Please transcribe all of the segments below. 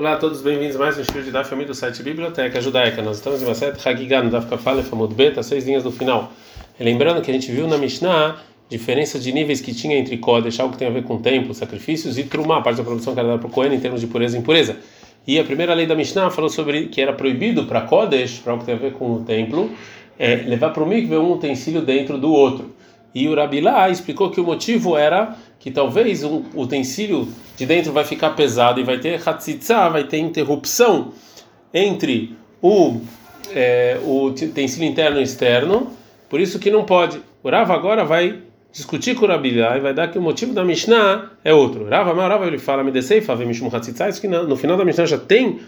Olá a todos, bem-vindos mais um estudo de Daf do site Biblioteca Judaica. Nós estamos em uma sete Hagigah, no Daf Kafale, Famud Beta, seis linhas do final. lembrando que a gente viu na Mishnah diferença de níveis que tinha entre Kodesh, algo que tem a ver com templo, sacrifícios, e Trumá, a parte da produção que era dada para o Kohen em termos de pureza e impureza. E a primeira lei da Mishnah falou sobre que era proibido para Kodesh, para algo que tem a ver com o templo, é, levar para o mikve um utensílio dentro do outro. E o Rabilá explicou que o motivo era que talvez um utensílio de dentro vai ficar pesado e vai ter hatzitza, vai ter interrupção entre o, é, o utensílio interno e externo, por isso que não pode. O Rava agora vai discutir com o e vai dar que o motivo da Mishnah é outro. Rava, Rava ele fala, me descei, fala, me hatzitza, isso que no final da Mishnah já tem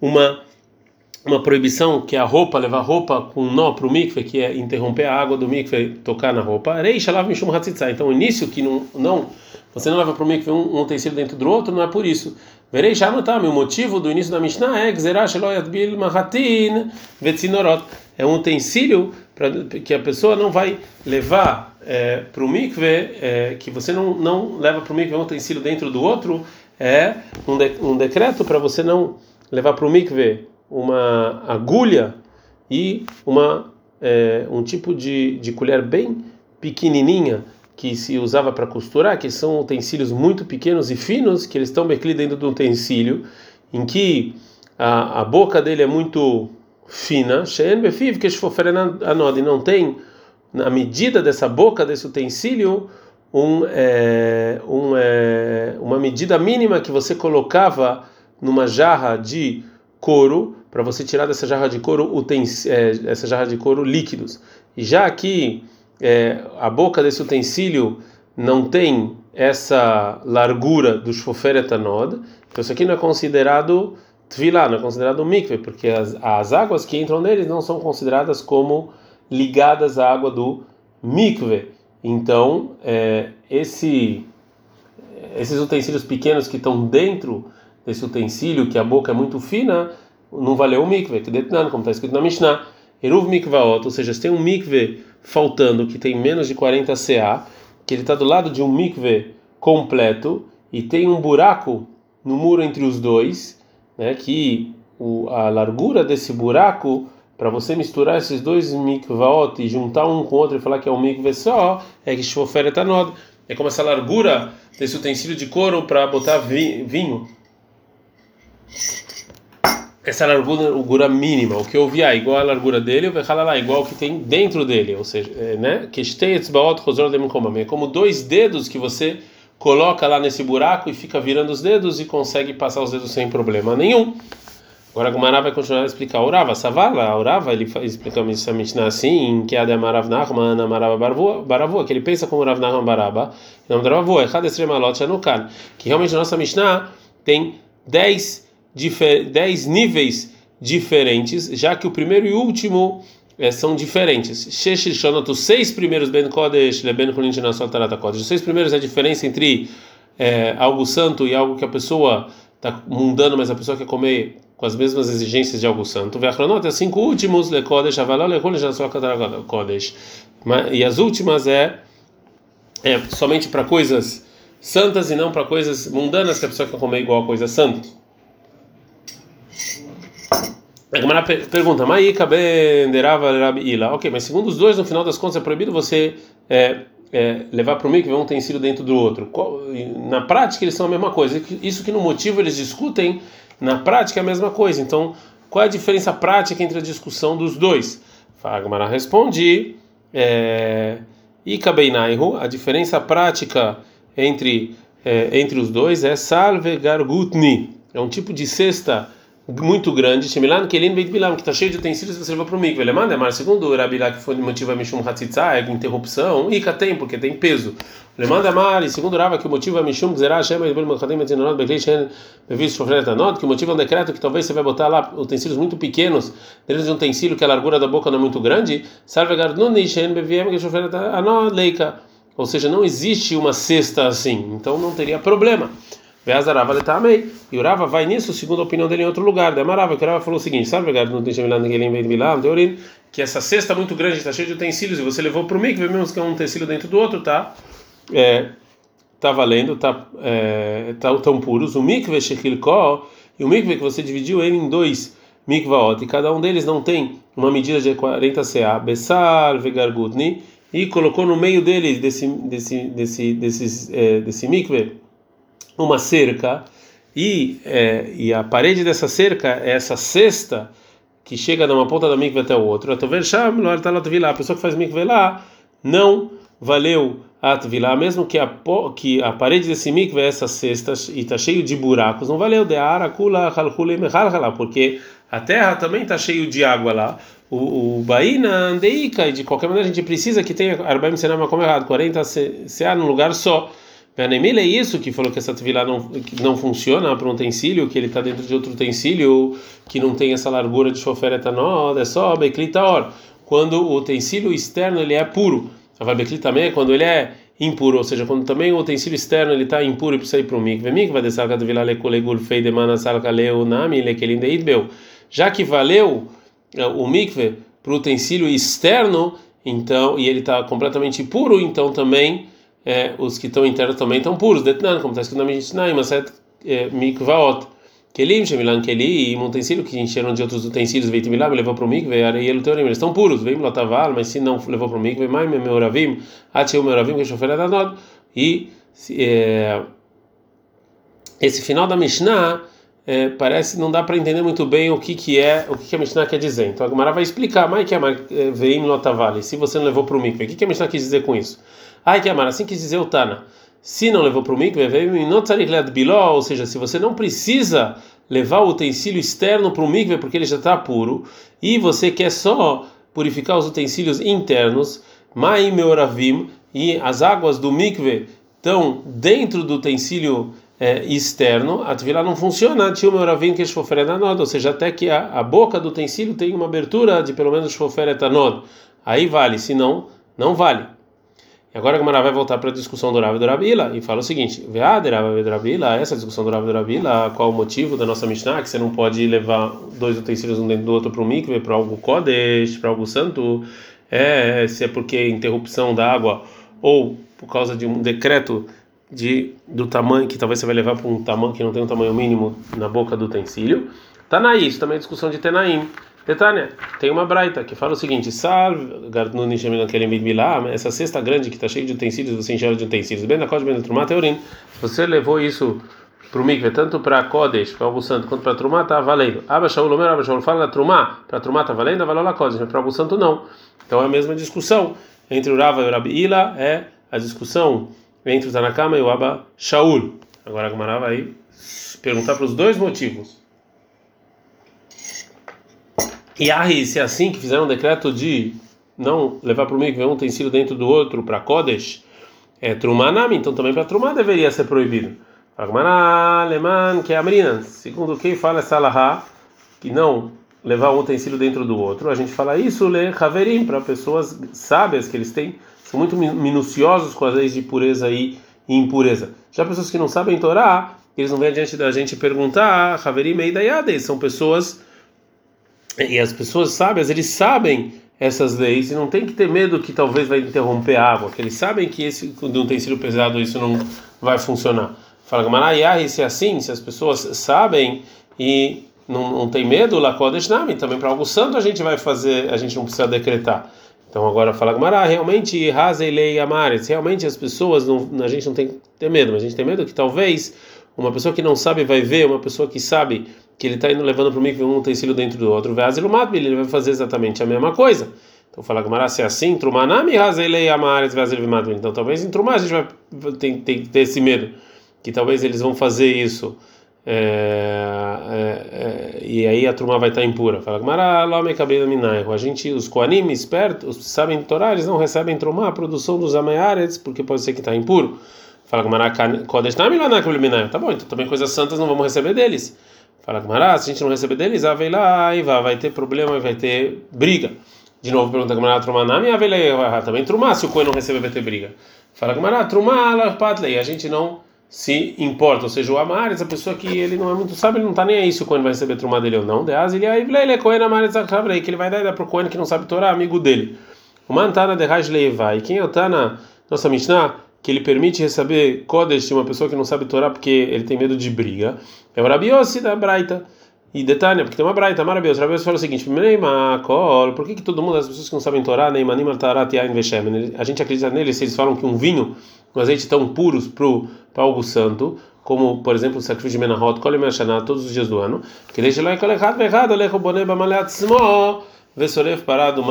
uma uma proibição que é a roupa, levar roupa com nó para o mikve, que é interromper a água do mikve, tocar na roupa. Então, o início que não, não você não leva para o mikve um, um dentro do outro, não é por isso. Verei já notar, o motivo do início da Mishnah é é um utensílio pra, que a pessoa não vai levar é, para o mikve, é, que você não, não leva para o mikve um utensílio dentro do outro, é um, de, um decreto para você não levar para o mikve uma agulha e uma é, um tipo de, de colher bem pequenininha que se usava para costurar, que são utensílios muito pequenos e finos, que eles estão bem dentro do utensílio, em que a, a boca dele é muito fina, e não tem na medida dessa boca desse utensílio um, é, um, é, uma medida mínima que você colocava numa jarra de couro para você tirar dessa jarra de couro utens, é, essa jarra de couro líquidos. E já que é, a boca desse utensílio não tem essa largura do shofer etanod, então isso aqui não é considerado tvilá, não é considerado mikve, porque as, as águas que entram neles não são consideradas como ligadas à água do mikve. Então, é, esse, esses utensílios pequenos que estão dentro desse utensílio, que a boca é muito fina, não valeu o mikve, que detnan, como está escrito na Mishnah. Eruv mikvaot, ou seja, se tem um mikve faltando que tem menos de 40 CA, que ele está do lado de um mikve completo e tem um buraco no muro entre os dois, né, que o, a largura desse buraco para você misturar esses dois mikvaot e juntar um com o outro e falar que é um mikve só, é que shofer etanod. É como essa largura desse utensílio de couro para botar vinho essa largura mínima, o que eu vi igual a largura dele, o lá igual que tem dentro dele, ou seja, é, né? É como dois dedos que você coloca lá nesse buraco e fica virando os dedos e consegue passar os dedos sem problema nenhum. Agora a Gumara vai continuar a explicar Urava, Savala, Urava, ele explica essa Mishnah assim, que a de Amarav Nachman, Amarav Baravua, que ele pensa como Rav Nachman Baraba, não Baravua, Echad Estremalot Shanukan, que realmente a nossa Mishnah tem 10 dez níveis diferentes, já que o primeiro e o último é, são diferentes. Sheshishonot, os seis primeiros Ben Kodesh, Ben Kodesh, os seis primeiros é a diferença entre é, algo santo e algo que a pessoa está mundano, mas a pessoa quer comer com as mesmas exigências de algo santo. Veachronot é cinco últimos, Le Kodesh, Avalol, Le Kodesh, e as últimas é, é somente para coisas santas e não para coisas mundanas que a pessoa quer comer igual a coisa santa. A Gemara pergunta, Maíka benderava ila. Ok, mas segundo os dois, no final das contas, é proibido você é, é, levar para o mikve um utensílio dentro do outro. Na prática, eles são a mesma coisa. Isso que no motivo eles discutem, na prática é a mesma coisa. Então, qual é a diferença prática entre a discussão dos dois? A Gemara responde, é, a diferença prática entre, é, entre os dois é salve gargutni. É um tipo de cesta muito grande, Shemilan Kelin Beit Bilam, que está cheio de utensílios você leva para o mikve. Ele manda, mas segundo o Rabilá, que foi o motivo é Mishum Hatzitza, é interrupção, Ika tem, porque tem peso. Ele manda e segundo Rava, que o motivo é Mishum Zerah, Shema, Ibel Machadim, Metzinonot, Beglei, Shen, Bevis, Shofret, Anot, que o motivo é um decreto que talvez você vai botar lá utensílios muito pequenos, dentro de um utensílio que a largura da boca não é muito grande, Salve Gardnuni, Shen, Beviem, Shofret, Anot, Leika. Ou seja, não existe uma cesta assim, então não teria problema. Veazarava letamei. E o Rava vai nisso, segundo a opinião dele, em outro lugar. Demarava, que o Rava falou o seguinte: sabe, não tem que essa cesta muito grande está cheia de utensílios e você levou para o mikve, mesmo que é um utensílio dentro do outro, tá? É, tá valendo, tá, é, tá tão puros. O mikve shechilkó, e o mikve que você dividiu ele em dois mikvaot, e cada um deles não tem uma medida de 40 CA, Bessar, Vegargutni, e colocou no meio dele, desse, desse, desse, desse, é, desse mikve, uma cerca, e, é, e a parede dessa cerca é essa cesta que chega de uma ponta da mikve até o outro. A pessoa que faz mikve lá não valeu a tvilá, mesmo que a, que a parede desse mikve é essa cesta e está cheio de buracos, não valeu de porque a terra também está cheio de água lá. O, o baína andeika, e de qualquer maneira a gente precisa que tenha arbaim senama como errado, 40 CA num lugar só. Penemila é isso que falou que essa tvilá não, não funciona para um utensílio, que ele está dentro de outro utensílio que não tem essa largura de chofer etanol, é só beclitaor. Quando o utensílio externo ele é puro. A Becli também é quando ele é impuro, ou seja, quando também o utensílio externo ele está impuro e precisa ir para o mikve. Mikve de salka de vilale colegul fei de mana salka leu nami. Já que valeu é, o mikve para o utensílio externo, então, e ele está completamente puro, então também é, os que estão internos também estão puros. Detnan, como está escrito na Mishnah, Maset é, Mikvaot. Kelim, Shemilan Keli, um utensílio que encheram de outros utensílios, veio Timilam, levou para o mikve, Areielo Teorim, eles estão puros, veio Lotaval, mas se não levou para o mikve, Maim, Meuravim, Atiu Meuravim, que chofer e é, esse final da Mishnah é, parece não dá para entender muito bem o que que é o que, que a Mishnah quer dizer. Então a Gemara vai explicar, mas que é veim lotavale, se você não levou para o mikve, o que que a Mishnah quis dizer com isso? Ai que amar, assim quis dizer o Tana. Se não levou para o mikve, ou seja, se você não precisa levar o utensílio externo para o mikve porque ele já está puro e você quer só purificar os utensílios internos, mai meoravim e as águas do mikve estão dentro do utensílio é, externo, a tvilá não funciona, tio meoravim que nota, ou seja, até que a, a, boca do utensílio tem uma abertura de pelo menos shoferet Aí vale, se não, não vale. Agora a Gamara vai voltar para a discussão do Rav e do Rabila e fala o seguinte: Rabila, essa discussão do Rav e do Rabila, qual o motivo da nossa Mishnah? Que você não pode levar dois utensílios um dentro do outro para o mikve, para algo kodesh, para algo santo? É, se é porque interrupção da água ou por causa de um decreto de do tamanho que talvez você vai levar para um tamanho que não tem um tamanho mínimo na boca do utensílio. Tá na isso também é discussão de Tenaim. Detânia, tem uma braita que fala o seguinte: Salve, Gardnuni essa cesta grande que está cheia de utensílios, você enche de utensílios. Bem Kodesh, bem Trumá, Teorim. Você levou isso para o mikve, tanto para Kodesh, para algo santo, quanto para Trumá, está valendo. Abba Shaul, Omer, Abba Shaul, fala Trumá, para Trumá está valendo, valeu Kodesh, mas para algo santo não. Então é a mesma discussão entre o Rava e o Rabi Ila, é a discussão entre o Tanakama e o Abba Shaul. Agora a Gamara vai perguntar para os dois motivos. Aí, se é assim que fizeram um decreto de não levar para o mikve um utensílio dentro do outro para Kodesh, é Trumanami, então também para Trumá deveria ser proibido. Agmará, que é a Marina, segundo quem fala essa Lahá, que não levar um utensílio dentro do outro, a gente fala isso, le Haverim, para pessoas sábias, que eles têm, são muito minuciosos com as leis de pureza e impureza. Já pessoas que não sabem Torá, eles não vêm adiante da gente perguntar, Haverim e Dayade, são pessoas e as pessoas sábias, eles sabem essas leis e não tem que ter medo que talvez vai interromper a água, que eles sabem que esse quando um utensílio pesado isso não vai funcionar. Fala Gamarayah, se é assim, se as pessoas sabem e não, não tem medo, lá Nami, também para algo santo a gente vai fazer, a gente não precisa decretar. Então agora fala Gamará, realmente Hazelei Amares, realmente as pessoas não, a gente não tem que ter medo, mas a gente tem medo que talvez uma pessoa que não sabe vai ver, uma pessoa que sabe que ele está indo levando para o mikve um utensílio dentro do outro, ele vai fazer exatamente a mesma coisa. Então fala que se é assim, trumanami hazelei amares Então talvez em trumar a gente vai tem, tem que ter esse medo, que talvez eles vão fazer isso. É, é, é, e aí a turma vai estar impura. Fala que a gente, os koanim espertos, os sabem Torá, eles não recebem trumá, a produção dos ameares, porque pode ser que está impuro. Fala que Kodesh Tá bom, então também coisas santas não vamos receber deles. Fala Gamara, se a gente não receber deles, a lá e vai, vai ter problema, vai ter briga. De novo pergunta Gamara, Trumanami, a também Trumá, se o Coen não receber, vai ter briga. Fala Gamara, Trumá, Patley, a gente não se importa, ou seja, o Amar, essa pessoa que ele não é muito sabe, ele não está nem aí se o Coen vai receber Trumá dele ou não. Deaz, ele é ele é Coen Amar, que ele vai dar para o Coen que não sabe Torá, amigo dele. O Mantana de Raj Leivai, quem é o Tana, nossa Mishnah, que ele permite receber Kodesh de uma pessoa que não sabe Torá porque ele tem medo de briga, é o Rabiossi da Braita. E detalhe, porque tem uma Braita maravilhosa. Rabiossi fala o seguinte: por que, que todo mundo, as pessoas que não sabem Torá, Veshem, a gente acredita neles se eles falam que um vinho, um azeite tão puros para algo santo, como por exemplo o sacrifício de Menahot, Kol todos os dias do ano, que deixa lá e colocado errado, Alecho Boneba Maleatzmo. Vesoref parado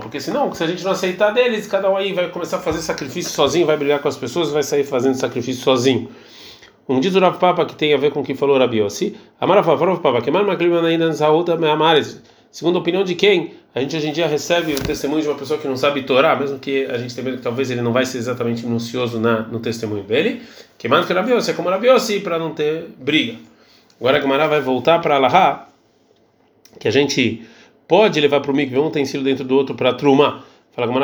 porque senão, se a gente não aceitar deles, cada um aí vai começar a fazer sacrifício sozinho, vai brigar com as pessoas, vai sair fazendo sacrifício sozinho. Um diz o Papa que tem a ver com o que falou Rabi Yossi. Ainda. Segundo a opinião de quem? A gente hoje em dia recebe o testemunho de uma pessoa que não sabe Torá, mesmo que a gente tenha medo que talvez ele não vai ser exatamente minucioso na, no testemunho dele. Que mais que Rabi Yossi, é como Rabi Yossi, para não ter briga. Agora a Gemara vai voltar para Allahá, que a gente pode levar para o mikve um utensílio dentro do outro para truma. Fala com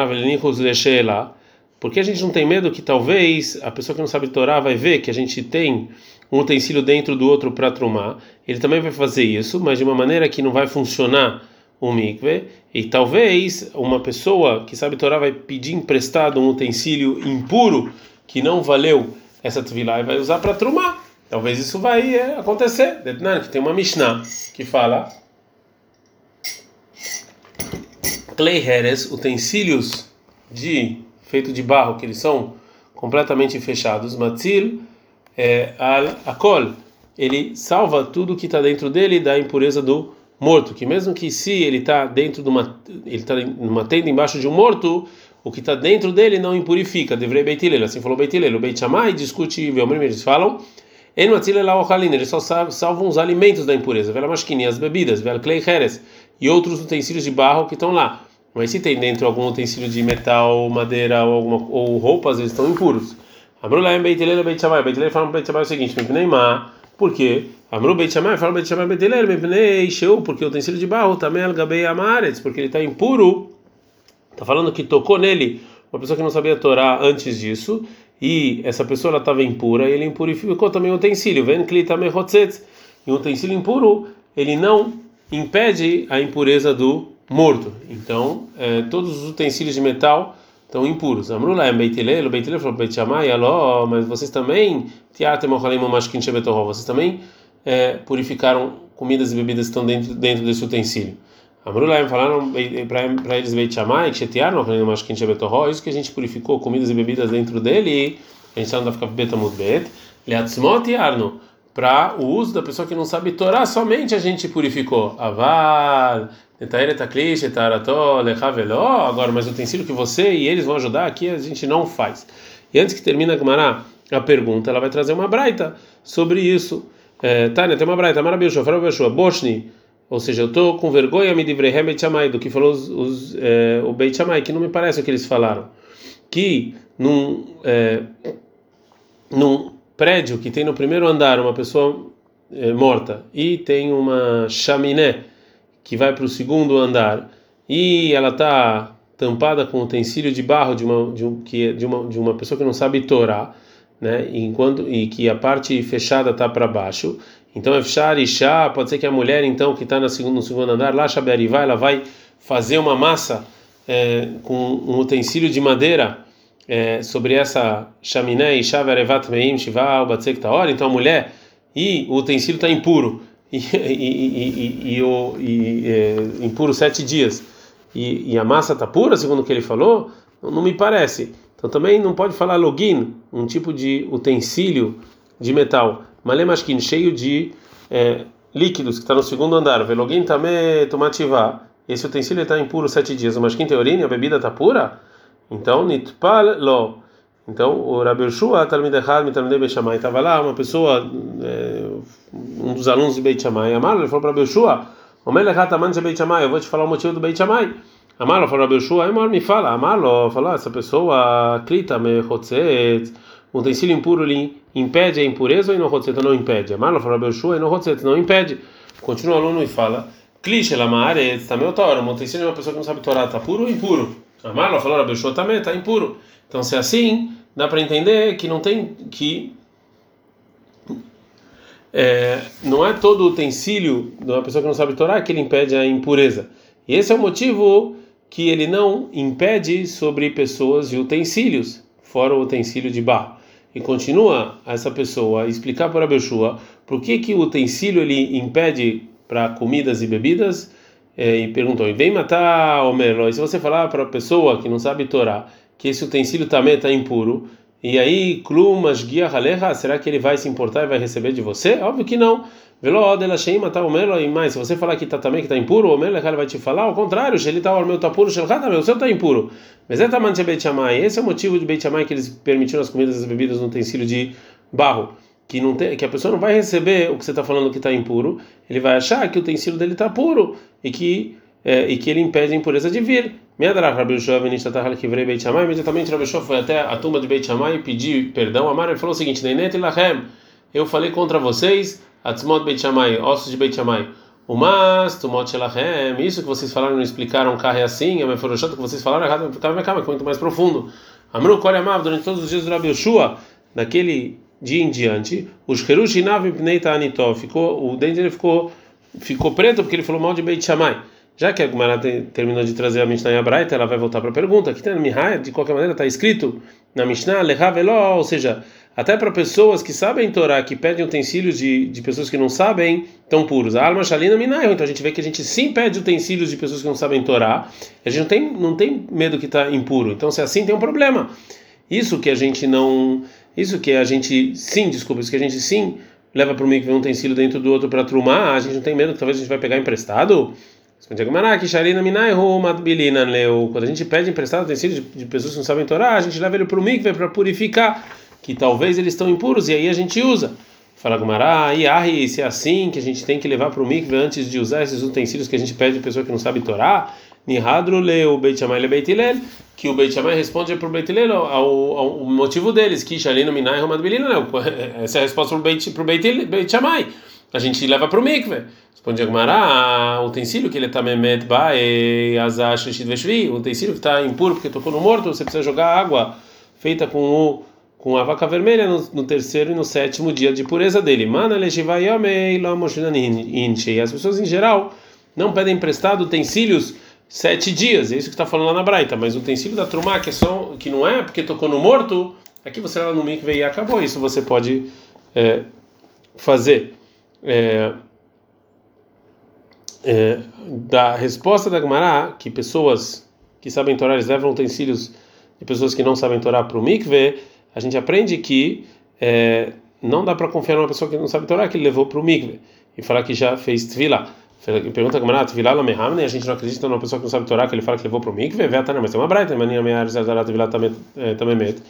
lá. Porque a gente não tem medo que talvez a pessoa que não sabe Torá vai ver que a gente tem um utensílio dentro do outro para trumar. Ele também vai fazer isso, mas de uma maneira que não vai funcionar o mikve. E talvez uma pessoa que sabe Torá vai pedir emprestado um utensílio impuro que não valeu essa tvilá e vai usar para trumar. Talvez isso vai é, acontecer. Tem uma Mishnah que fala clay heres, utensílios de feito de barro que eles são completamente fechados, matzil é, al akol, ele salva tudo que está dentro dele da impureza do morto, que mesmo que se ele está dentro de uma ele está numa tenda embaixo de um morto, o que está dentro dele não impurifica. Deveria beitilel, assim falou beitilel. Beit chamai discute, eles falam eles só salvam os alimentos da impureza, vela mashkini, as bebidas, vela clay heres e outros utensílios de barro que estão lá. Mas se tem dentro algum utensílio de metal, madeira ou, alguma, ou roupas, eles estão impuros. Amrulaim Beitilel Beit Shammai. Beitilel fala no Beit Shammai o seguinte: Mipneimá. Por quê? Amru Beit Shammai fala Beit Shammai Beitilel Mipnei Sheu. Porque o utensílio de barro também é Gabei Amaretz. Porque ele está impuro. Está falando que tocou nele uma pessoa que não sabia Torá antes disso. E essa pessoa estava impura e ele impurificou também o utensílio. Ven Klitame Hotzetz. E o utensílio impuro, ele não impede a impureza do morto. Então, é, todos os utensílios de metal estão impuros. Amrula é beitilelo, beitilelo falou beit aló, mas vocês também, tiatem mochalim mashkin shebetorro, vocês também é, purificaram comidas e bebidas que estão dentro, dentro desse utensílio. Amrulaim falaram para eles beit chamai, que shetiar mochalim mashkin shebetorro, isso que a gente purificou comidas e bebidas dentro dele, a gente está no ficar betamud bet, leatzmot arno para o uso da pessoa que não sabe Torá, somente a gente purificou. Aval, Agora, mas o utensílio que você e eles vão ajudar aqui a gente não faz. E antes que termine a Gemara, a pergunta, ela vai trazer uma braita sobre isso. É, Tânia, tem uma braita, Marabilshua, Farabishua, Boshni, ou seja, eu estou com vergonha me Shammai, do que falou os, os, é, o Beit Shammai, que não me parece o que eles falaram. Que num, é, num prédio que tem no primeiro andar uma pessoa é, morta e tem uma chaminé que vai para o segundo andar e ela está tampada com utensílio de barro de uma de, um, que é de uma de uma pessoa que não sabe torar, né? Enquanto e que a parte fechada está para baixo. Então é fechar e chá, pode ser que a mulher então que está no segundo andar lá vai ela vai fazer uma massa é, com um utensílio de madeira é, sobre essa chaminé e chá verevat meim shiva batzek taor. Então a mulher e o utensílio está impuro e, e, e, e é, impuro sete dias e, a massa está pura, segundo o que ele falou, não, me parece. Então também não pode falar login, um tipo de utensílio de metal, malemashkin, cheio de é, líquidos, que está no segundo andar. Velogin também tomativá. Esse utensílio está impuro sete dias. O mashkin teorine, a bebida está pura? Então, nitpal lo. Então, o Rabi Yoshua, Talmid Echad, Talmidei Beit Shammai, estava lá, uma pessoa, é, um dos alunos de Beit Shammai, Amar, ele falou para Rabi Yoshua, Omer Lechat Aman de Beit Shammai, eu vou te falar o motivo do Beit Shammai. Amar, falou Rabi Yoshua, Amar, me fala, Amar, falou, essa pessoa, Krita, me Hotzet, o utensílio impuro, ele impede a impureza ou não Hotzet, não impede? Amar, falou Rabi Yoshua, Hotzet, não impede. Continua o aluno e fala, Klish, está meu Torah, um utensílio de uma pessoa que não sabe Torah, está puro ou impuro? Amar, falou Rabi Yoshua também, está impuro. Então, se é assim, dá para entender que não tem que é, não é todo utensílio de uma pessoa que não sabe Torá que ele impede a impureza. E esse é o motivo que ele não impede sobre pessoas e utensílios. fora o utensílio de barro. E continua essa pessoa a explicar para a Beshua por que, que o utensílio ele impede para comidas e bebidas. É, e perguntou: e vem matar o Merlo. E se você falar para a pessoa que não sabe Torá que esse utensílio também está impuro, e aí, Klumas guia Haleha, será que ele vai se importar e vai receber de você? Óbvio que não. Velo dela sheima tá o melo e mais, se você falar que tá também que tá impuro, o melo vai te falar ao contrário, se ele tá o meu tá puro, o seu tá impuro. Mas é tamanho Beit Shammai, esse é o motivo de Beit que eles permitiram as comidas e as bebidas no utensílio de barro, que não tem, que a pessoa não vai receber o que você está falando que está impuro, ele vai achar que o utensílio dele está puro e que é, e que ele impede a impureza de vir. Imediatamente Rabi foi até a tumba de Beit Shammai e pediu perdão. Amar ele falou o seguinte: eu falei contra vocês Atzmot Beit Shammai, ossos de Beit Shammai. O mas, Tumot Shelachem, isso que vocês falaram não explicaram carro é assim, a que vocês falaram errado, estava minha cama, muito mais profundo. Amru Koremav, durante todos os dias do Rabi Yoshua, naquele dia em diante, os Herushinav Pneita Anitov, ficou, o dente ficou, ficou preto porque ele falou mal de Beit Shammai. Já que a Gumara terminou de trazer a Mishnah Yabraita, ela vai voltar para a pergunta. Aqui tem na Mihaya, de qualquer maneira, está escrito na Mishnah, Lehaveló, ou seja, até para pessoas que sabem Torá, que pedem utensílios de, de pessoas que não sabem, tão puros. A alma shalina minayo. Então a gente vê que a gente sim pede utensílios de pessoas que não sabem Torá. A gente não tem, não tem medo que está impuro. Então se é assim tem um problema. Isso que a gente não, isso que a gente sim, desculpa, isso que a gente sim leva para o mikve um utensílio dentro do outro para trumar, a gente não tem medo talvez a gente vai pegar emprestado. Quando a gente pede emprestado utensílios de, de pessoas que não sabem Torá, a gente leva ele para o mikve para purificar que talvez eles estão impuros e aí a gente usa. Fala Gumará, e aí, se é assim que a gente tem que levar para o mikve antes de usar esses utensílios que a gente pede a pessoa que não sabe Torá, Nihadro leu Beit Shammai le Beit que o Beit Shammai responde para o Beit Hillel ao, ao, motivo deles, que Shalino Minai Romad Belina, essa é a resposta para o Beit, pro Beit, Beit Shammai. A gente leva para o mikve. Responde Agmará, o utensílio que ele está memet bae azash shid o utensílio que está impuro porque tocou no morto, você precisa jogar água feita com o com a vaca vermelha no, no, terceiro e no sétimo dia de pureza dele. E as pessoas em geral não pedem emprestado utensílios sete dias, é isso que está falando lá na Braita, mas o utensílio da Trumá, que, é só, que não é porque tocou no morto, aqui você vai lá no mikve e acabou, isso você pode é, fazer. É, é, da resposta da Gemara, que pessoas que sabem torar, eles levam utensílios de pessoas que não sabem torar para o mikve, a gente aprende que é, não dá para confiar numa pessoa que não sabe Torá, que ele levou para o mikve e falar que já fez tvila. Pergunta como é tvila la mehamne, a gente não acredita numa pessoa que não sabe Torá, que ele fala que levou para o mikve, veta, mas tem uma braita, mania meia zarat tvila também met,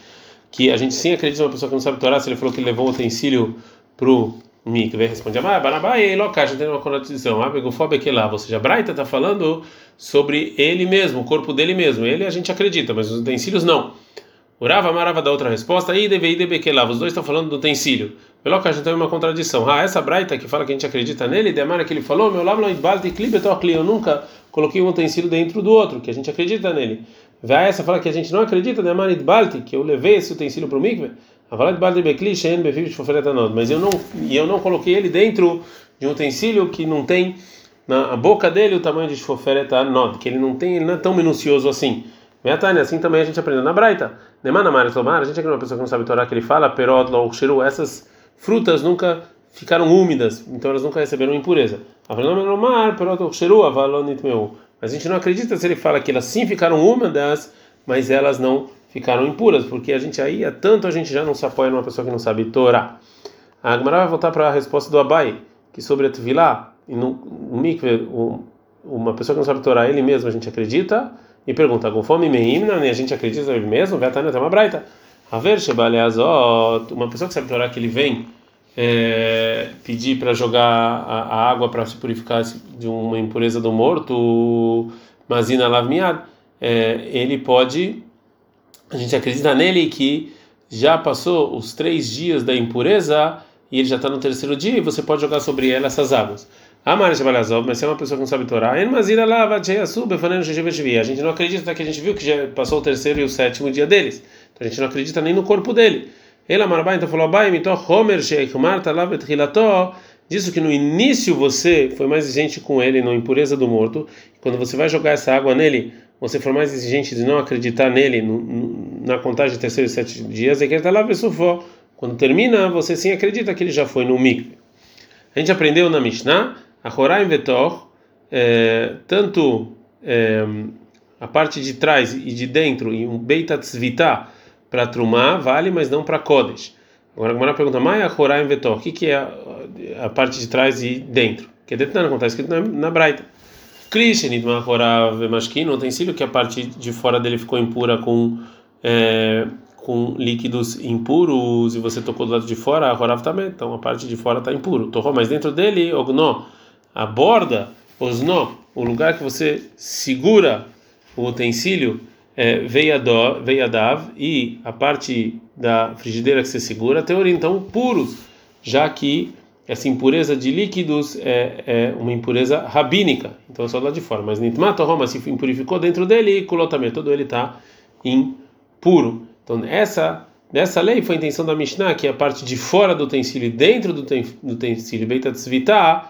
que a gente sim acredita numa pessoa que não sabe Torá, se ele falou que levou o utensílio para o mikve, responde, ah, barabá, e a gente tem uma condição, ah, begofobe que lá, ou seja, a braita está falando sobre ele mesmo, o corpo dele mesmo, ele a gente acredita, mas os utensílios não. Urava Marava da outra resposta, e deve lá, os dois estão falando do utensílio. Pelo que a gente tem uma contradição. Ah, essa braita que fala que a gente acredita nele, demara que ele falou, meu lavo eu nunca coloquei um utensílio dentro do outro, que a gente acredita nele. Vai essa fala que a gente não acredita, demara que eu levei esse utensílio para o mikve. Mas eu não, eu não coloquei ele dentro de um utensílio que não tem na boca dele o tamanho de nod, que ele não tem, ele não é tão minucioso assim. Meatane, assim também a gente aprendeu na Braita. Nemana Mara Tomar, a gente aqui é uma pessoa que não sabe Torá, que ele fala, perot, louxiru, essas frutas nunca ficaram úmidas, então elas nunca receberam impureza. Mas a gente não acredita se ele fala que elas sim ficaram úmidas, mas elas não ficaram impuras, porque a gente aí, há tanto a gente já não se apoia numa pessoa que não sabe Torá. A Agmará vai voltar para a resposta do Abai, que sobre a Tvilá, no, no mikve, uma pessoa que não sabe Torá, ele mesmo a gente acredita, e pergunta, com fome meimna, a gente acredita nele mesmo? Vetana tem uma braita. Haver shebaleazot, uma pessoa que sabe Torá que ele vem é, pedir para jogar a, a água para se purificar de uma impureza do morto, mazina lavmiad, é, ele pode, a gente acredita nele que já passou os três dias da impureza e ele já está no terceiro dia e você pode jogar sobre ela essas águas. Amar Shabalazov, mas é uma pessoa que não sabe Torá, a gente não acredita que a gente viu que já passou o terceiro e o sétimo dia deles. Então a gente não acredita nem no corpo dele. Ele Amarbai então falou: Abai, mito Homer Sheikh Marta Lavet Hilató. Disso que no início você foi mais exigente com ele na impureza do morto. Quando você vai jogar essa água nele, você for mais exigente de não acreditar nele na contagem de terceiro e sete dias, é que ele está lá. Quando termina, você sim acredita que ele já foi no mikve. A gente aprendeu na Mishnah, a Horaim Vetor, é, tanto é, a parte de trás e de dentro, e um Svita para Trumá, vale, mas não para Kodesh. Agora a Gemara pergunta, Maia Horaim Vetor, o que, que é a, a, parte de trás e dentro? Que é detalhe, não está escrito na, na Braita. Krishnit Mahorav Mashkin, um utensílio que a parte de fora dele ficou impura com. É, com líquidos impuros e você tocou do lado de fora, a Horav também, então a parte de fora está impuro. Torrou, mas dentro dele, Ogno, a borda, Osno, o lugar que você segura o utensílio, é, Veiadav, e a parte da frigideira que você segura, teoria, então, puros, já que essa impureza de líquidos é, é uma impureza rabínica, então é só lado de fora. Mas Nitma Torroma se impurificou dentro dele e colou também, todo ele está impuro. Então, essa nessa lei foi a intenção da Mishnah, que a parte de fora do utensílio e dentro do, utensílio, Beitat Svita,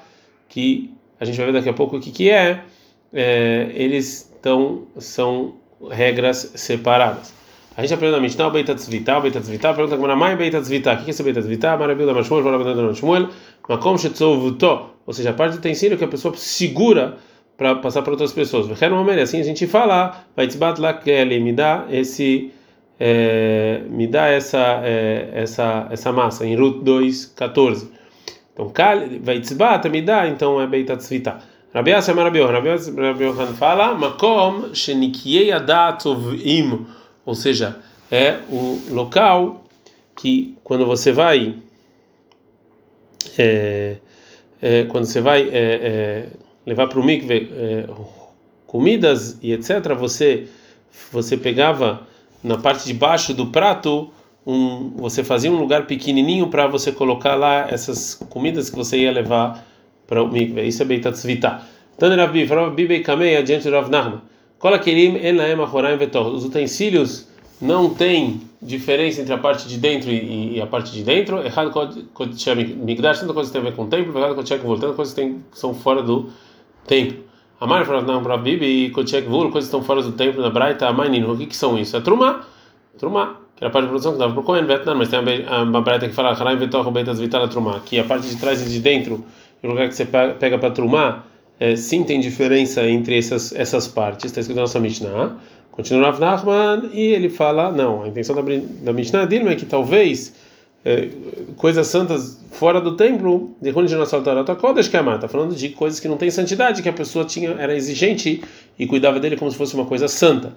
que a gente vai ver daqui a pouco o que, que é, é eles estão, são regras separadas. A gente aprendeu na Mishnah Zvita, o Beitat Zvita, pergunta como Mai Beitat Zvita, o que é esse Beitat Zvita? Maravilha Mashmuel, Maravilha Mashmuel, Makom Shetzovuto, ou seja, a parte do utensílio que a pessoa segura para passar para outras pessoas. Assim a gente fala, vai tzbat lá que ele me dá esse é, me dá essa é, essa essa massa em Ruth 2:14. Então, vai tzbat me dá, então é beitat tzvita. Rabi Yasser Rabi Yohan, fala, makom shenikiei adat im, ou seja, é o local que quando você vai é, é, quando você vai é, é levar para o mikve é, comidas e etc, você você pegava na parte de baixo do prato um, você fazia um lugar pequenininho para você colocar lá essas comidas que você ia levar para o mikve. Isso é Beitat Zvita. Tane Rabi, Rabi Beikamei, adiante do Rav Nahman. Kola Kerim En Laem Achoraim Vetor. Os utensílios não tem diferença entre a parte de dentro e, e a parte de dentro. Errado Kodsham Migdash, tanta coisa tem a ver com o templo, errado Kodsham Vul, tanta coisa tem, são fora do templo. Amar Rav Nahman Rabi e Kodsham Vul, coisas estão fora do templo na Braita, Amainin. O que, que são isso? É Trumá. Trumá era a parte de produção que dava para o Cohen mas tem uma breta que fala Haraim Vetor Beitas Vitala Trumá, que a parte de trás e de dentro, o lugar que você pega para Trumá, é, sim tem diferença entre essas, essas partes, está escrito na nossa Mishnah. Continua Rav Nachman e ele fala: não, a intenção da, da Mishnah dele é que talvez é, coisas santas fora do templo, de Kodesh que está falando de coisas que não têm santidade, que a pessoa tinha era exigente e cuidava dele como se fosse uma coisa santa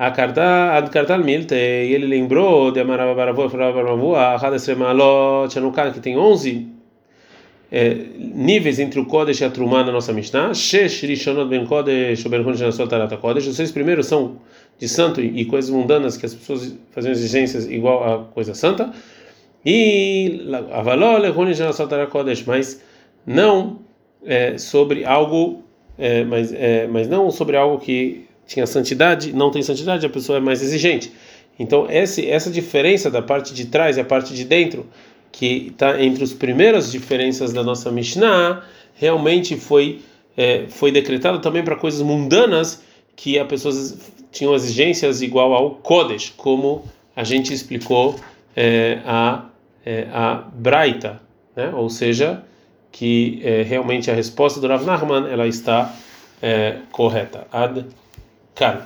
a carta ad cartal milte e ele lembrou de Amarava Baravu Baravu a Hadesre Malot Chanukan que tem 11 é, níveis entre o Kodesh e a Trumá na nossa Mishnah Shesh Rishonot Ben Kodesh Ben Kodesh na sua Tarata Kodesh os seis primeiros são de santo e coisas mundanas que as pessoas faziam exigências igual a coisa santa e Avalol Lechonis na sua Tarata Kodesh mas não é, sobre algo é, mas, mas não sobre algo que tinha santidade, não tem santidade, a pessoa é mais exigente. Então, esse, essa diferença da parte de trás e a parte de dentro, que está entre as primeiras diferenças da nossa Mishnah, realmente foi, é, foi decretado também para coisas mundanas que as pessoas tinham exigências igual ao Kodesh, como a gente explicou é, a, é, a Braita, né? ou seja, que é, realmente a resposta do Rav Nachman ela está é, correta. Ad ચાલો.